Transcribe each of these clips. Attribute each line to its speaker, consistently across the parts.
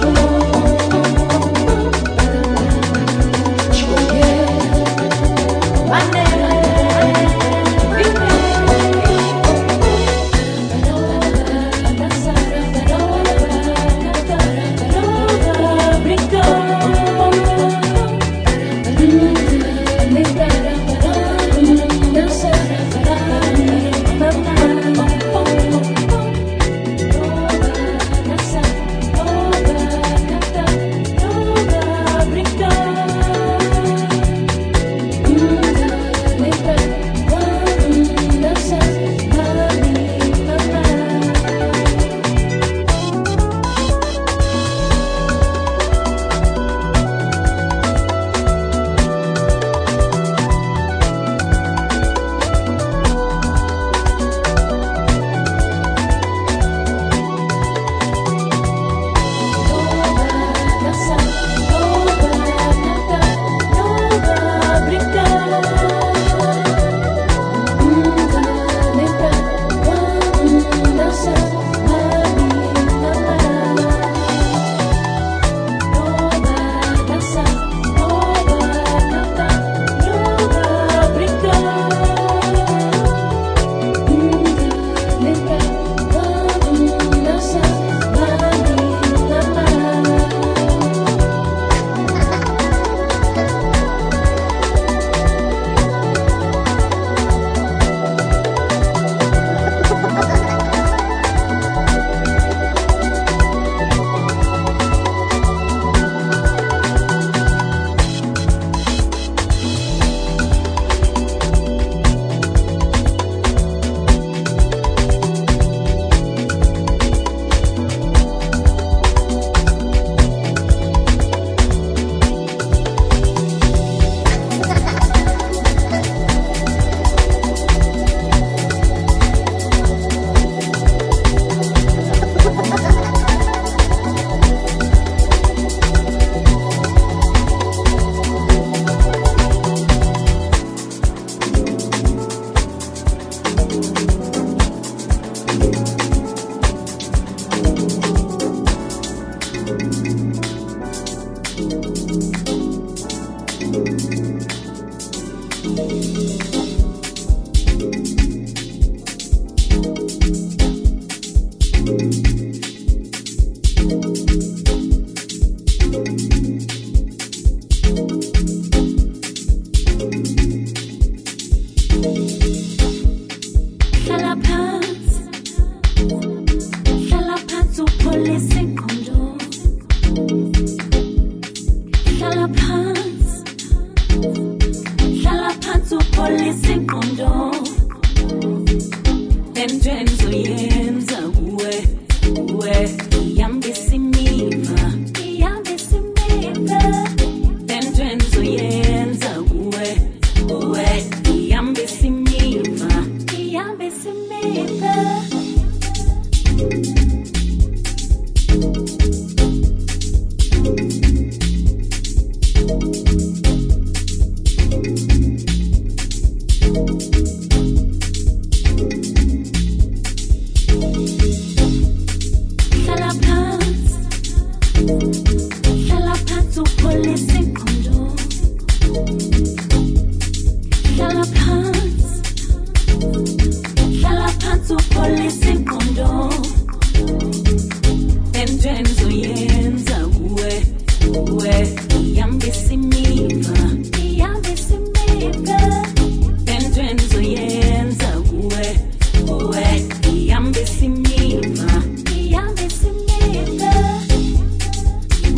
Speaker 1: love.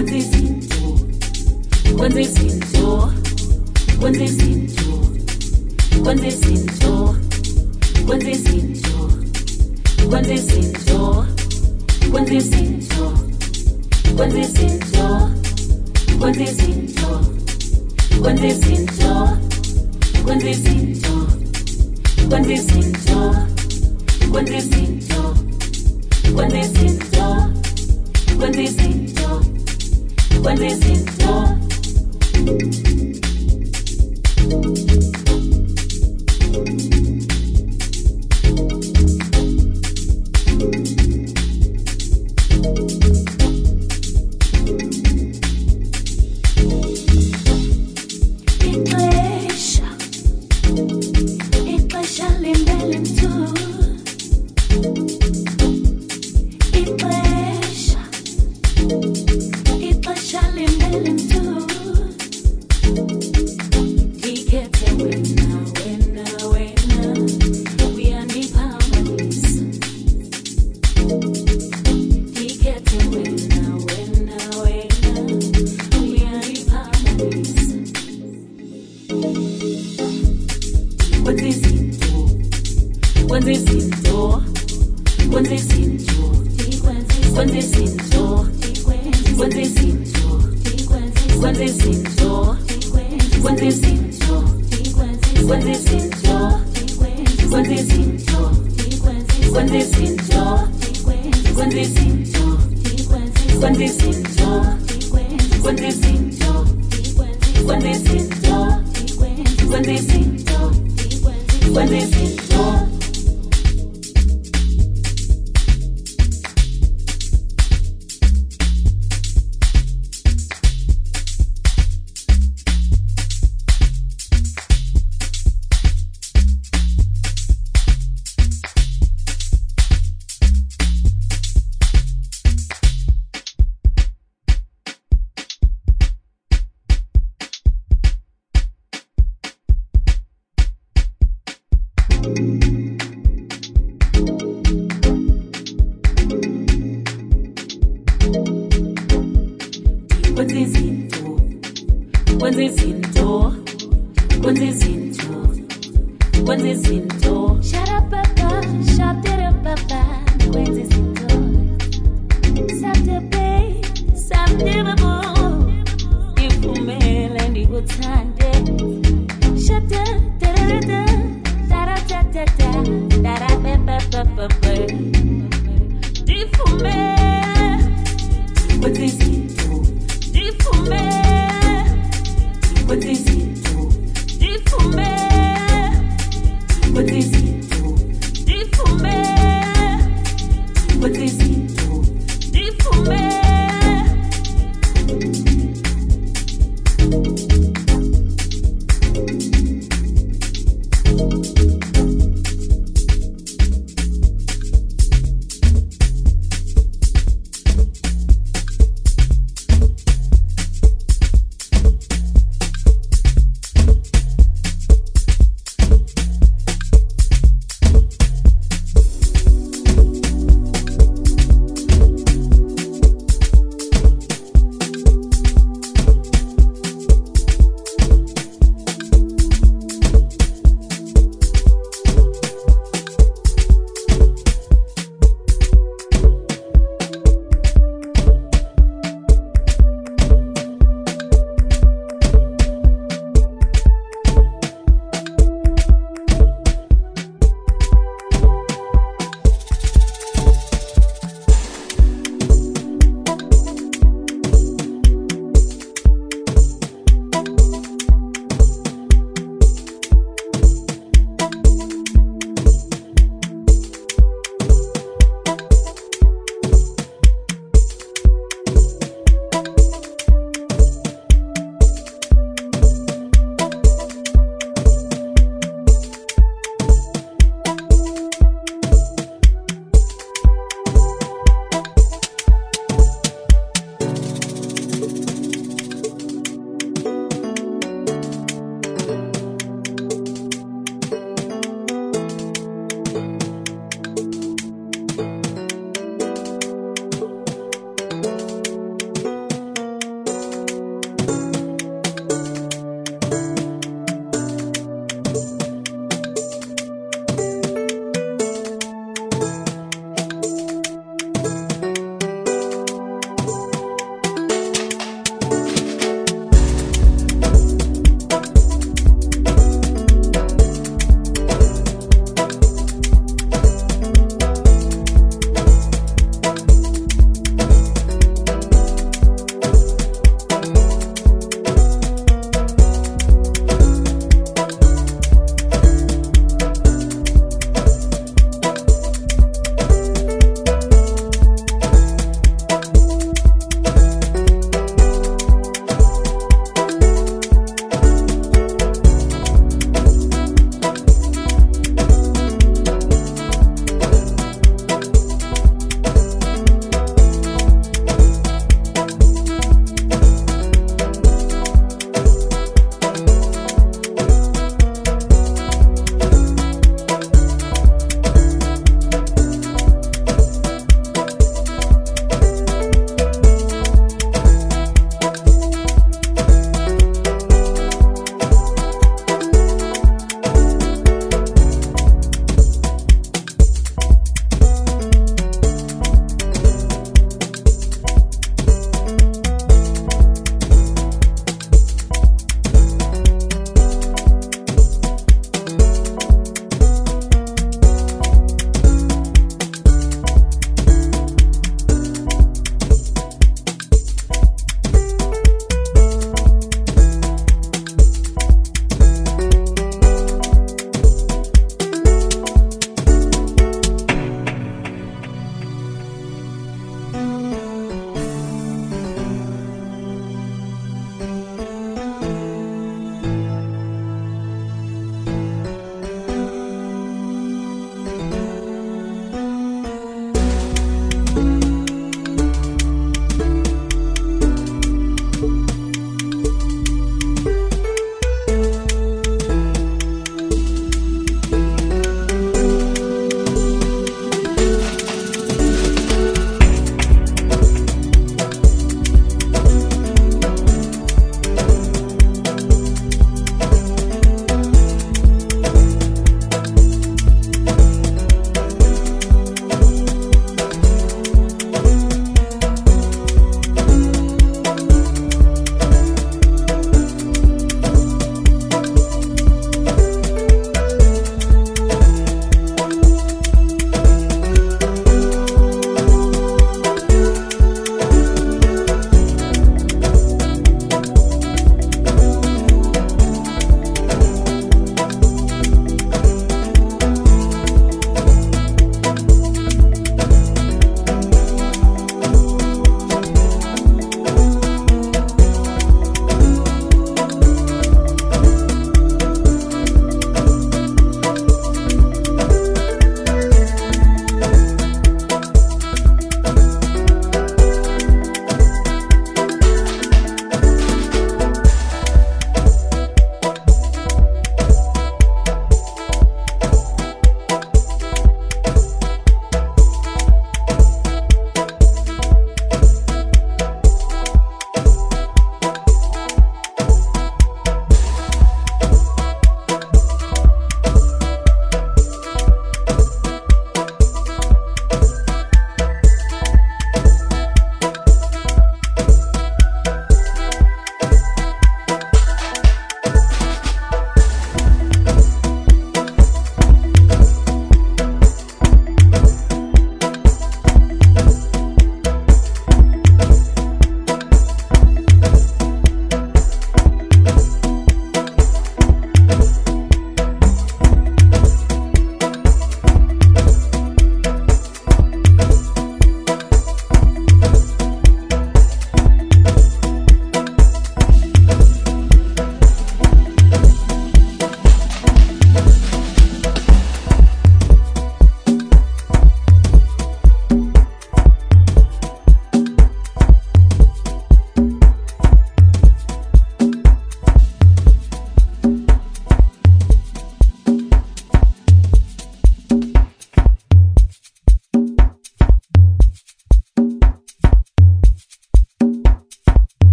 Speaker 1: kwenze izinto kwenze izinto kwenze izinto kwenze izinto kwenze izinto kwenze izinto kwenze izinto kwenze when we sing, oh.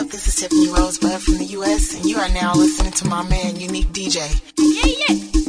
Speaker 2: Up? This is Tiffany Rosebud from the US, and you are now listening to my man, Unique DJ. Yeah, yeah.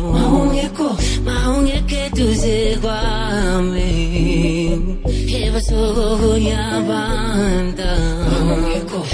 Speaker 1: muñeco, más muñeque tú heva guame. Lleva su ojo y abanda. Muñeco,